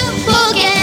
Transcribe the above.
to forget.